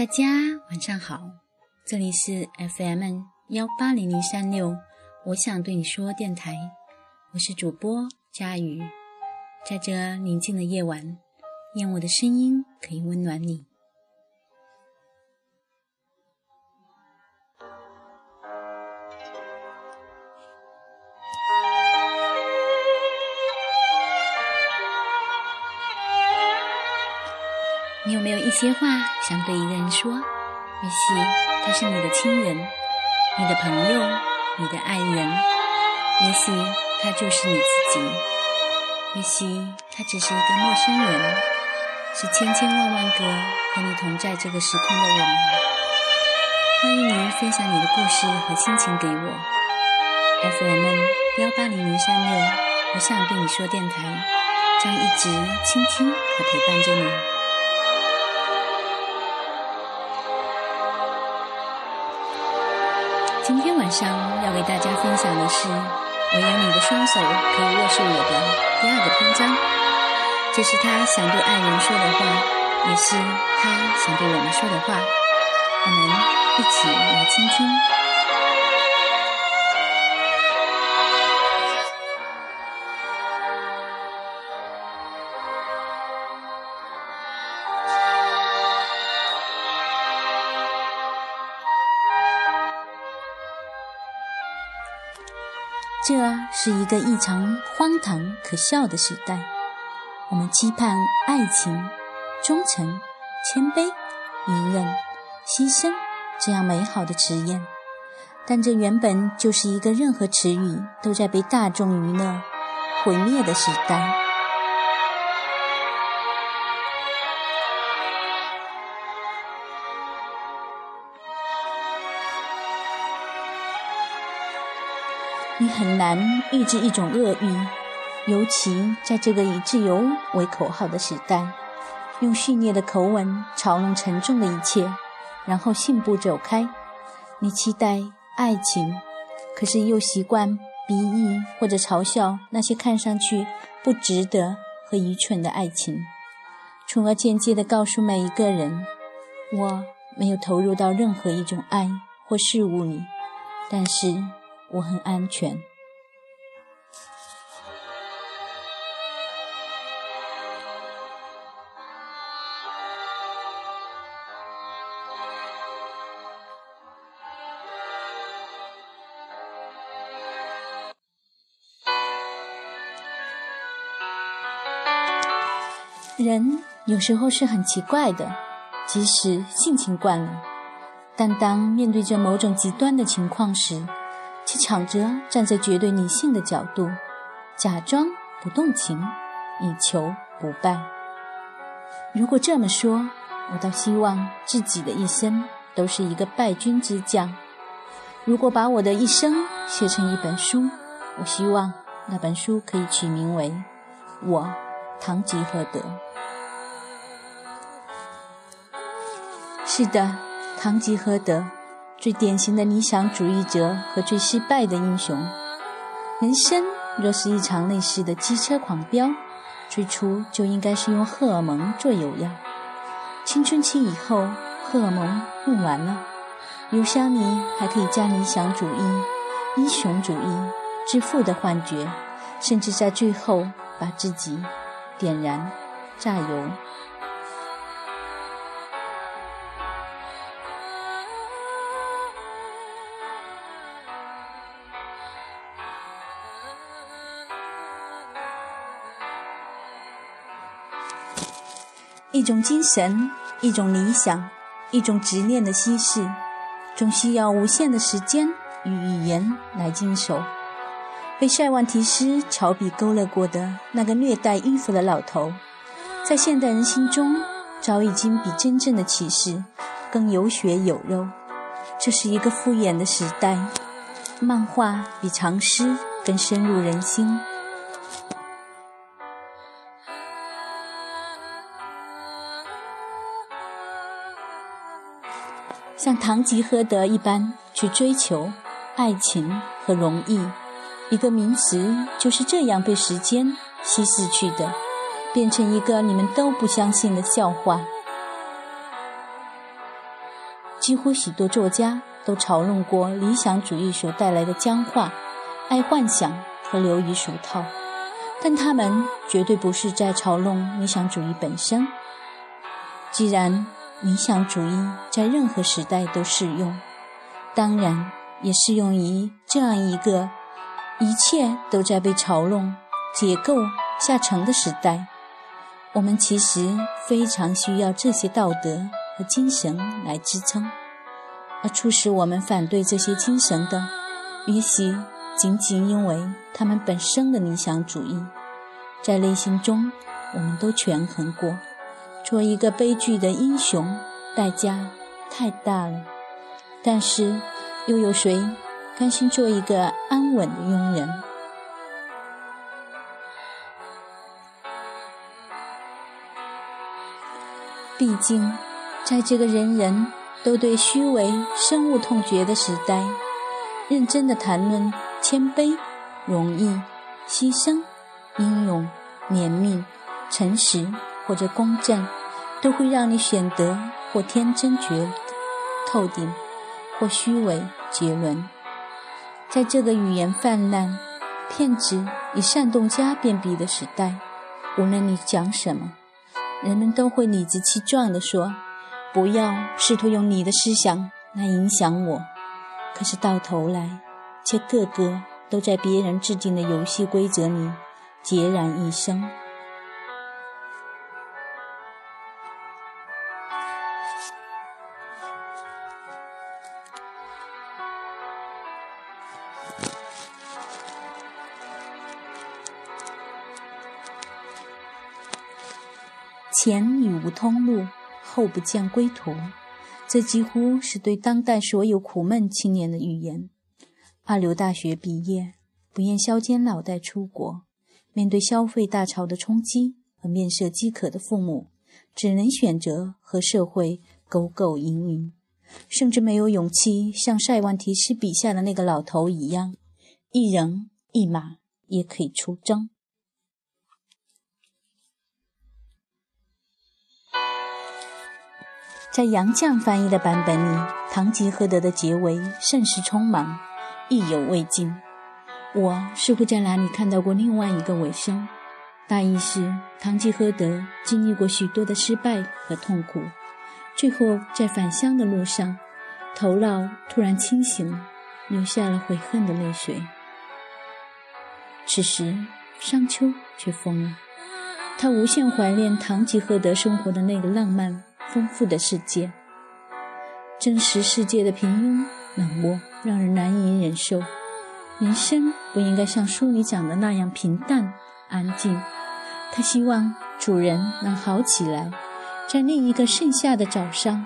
大家晚上好，这里是 FM 幺八零零三六，我想对你说电台，我是主播佳宇，在这宁静的夜晚，愿我的声音可以温暖你。你有没有一些话想对一个人说？也许他是你的亲人、你的朋友、你的爱人，也许他就是你自己，也许他只是一个陌生人，是千千万万个和你同在这个时空的我们。欢迎您分享你的故事和心情给我。FM 幺八零零三六，我想对你说电台，将一直倾听和陪伴着你。今天晚上要给大家分享的是《我有你的双手可以握住我的》第二个篇章。这是他想对爱人说的话，也是他想对我们说的话。我们一起来倾听。是一个异常荒唐可笑的时代。我们期盼爱情、忠诚、谦卑、隐忍、牺牲这样美好的词眼，但这原本就是一个任何词语都在被大众娱乐毁灭的时代。你很难抑制一种恶意，尤其在这个以自由为口号的时代，用训练的口吻嘲弄沉重的一切，然后信步走开。你期待爱情，可是又习惯鄙夷或者嘲笑那些看上去不值得和愚蠢的爱情，从而间接地告诉每一个人：我没有投入到任何一种爱或事物里，但是。我很安全。人有时候是很奇怪的，即使性情惯了，但当面对着某种极端的情况时，却抢着站在绝对理性的角度，假装不动情，以求不败。如果这么说，我倒希望自己的一生都是一个败军之将。如果把我的一生写成一本书，我希望那本书可以取名为《我，堂吉诃德》。是的，堂吉诃德。最典型的理想主义者和最失败的英雄。人生若是一场类似的机车狂飙，最初就应该是用荷尔蒙做油药。青春期以后，荷尔蒙用完了，油箱里还可以加理想主义、英雄主义、致富的幻觉，甚至在最后把自己点燃、榨油。一种精神，一种理想，一种执念的稀释，总需要无限的时间与语言来经手。被塞万提斯乔比勾勒过的那个略带迂腐的老头，在现代人心中早已经比真正的骑士更有血有肉。这是一个敷衍的时代，漫画比长诗更深入人心。像堂吉诃德一般去追求爱情和容易，一个名词就是这样被时间稀释去的，变成一个你们都不相信的笑话。几乎许多作家都嘲弄过理想主义所带来的僵化、爱幻想和流于俗套，但他们绝对不是在嘲弄理想主义本身。既然理想主义在任何时代都适用，当然也适用于这样一个一切都在被嘲弄、解构下沉的时代。我们其实非常需要这些道德和精神来支撑，而促使我们反对这些精神的，也许仅仅因为他们本身的理想主义，在内心中我们都权衡过。做一个悲剧的英雄，代价太大了。但是，又有谁甘心做一个安稳的庸人？毕竟，在这个人人都对虚伪深恶痛绝的时代，认真的谈论谦卑、容易、牺牲、英勇、怜悯、诚实。或者公正，都会让你选择或天真绝透顶，或虚伪绝伦。在这个语言泛滥、骗子以煽动加便笔的时代，无论你讲什么，人们都会理直气壮地说：“不要试图用你的思想来影响我。”可是到头来，却个个都在别人制定的游戏规则里孑然一身。前已无通路，后不见归途，这几乎是对当代所有苦闷青年的预言。二流大学毕业，不愿削尖脑袋出国，面对消费大潮的冲击和面色饥渴的父母，只能选择和社会苟苟营营，甚至没有勇气像塞万提斯笔下的那个老头一样，一人一马也可以出征。在杨绛翻译的版本里，《堂吉诃德》的结尾甚是匆忙，意犹未尽。我似乎在哪里看到过另外一个尾声，大意是堂吉诃德经历过许多的失败和痛苦，最后在返乡的路上，头脑突然清醒，流下了悔恨的泪水。此时，商丘却疯了，他无限怀念堂吉诃德生活的那个浪漫。丰富的世界，真实世界的平庸冷漠让人难以忍受。人生不应该像书里讲的那样平淡安静。他希望主人能好起来，在另一个盛夏的早上，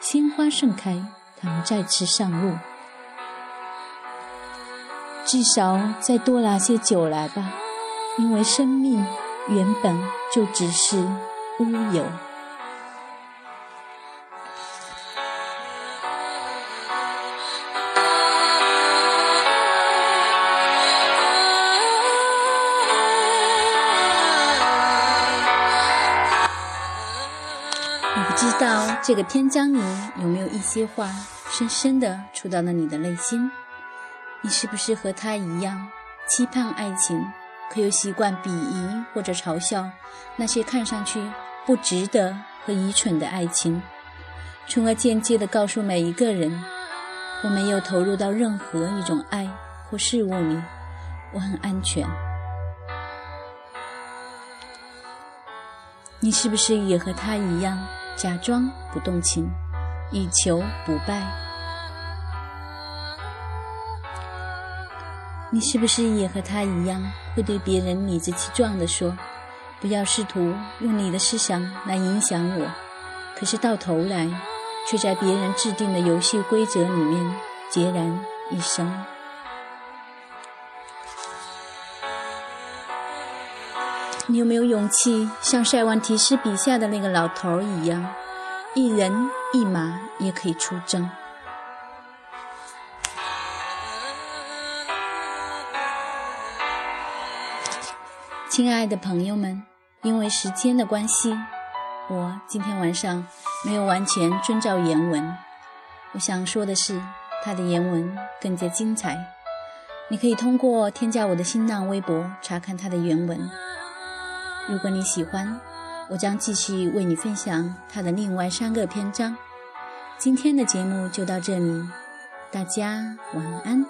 鲜花盛开，他们再次上路。至少再多拿些酒来吧，因为生命原本就只是乌有。知道这个篇章里有没有一些话深深的触到了你的内心？你是不是和他一样期盼爱情，可又习惯鄙夷或者嘲笑那些看上去不值得和愚蠢的爱情，从而间接的告诉每一个人：我没有投入到任何一种爱或事物里，我很安全。你是不是也和他一样？假装不动情，以求不败。你是不是也和他一样，会对别人理直气壮地说：“不要试图用你的思想来影响我。”可是到头来，却在别人制定的游戏规则里面孑然一身。你有没有勇气像塞万提斯笔下的那个老头一样，一人一马也可以出征？亲爱的朋友们，因为时间的关系，我今天晚上没有完全遵照原文，我想说的是，它的原文更加精彩。你可以通过添加我的新浪微博查看它的原文。如果你喜欢，我将继续为你分享他的另外三个篇章。今天的节目就到这里，大家晚安。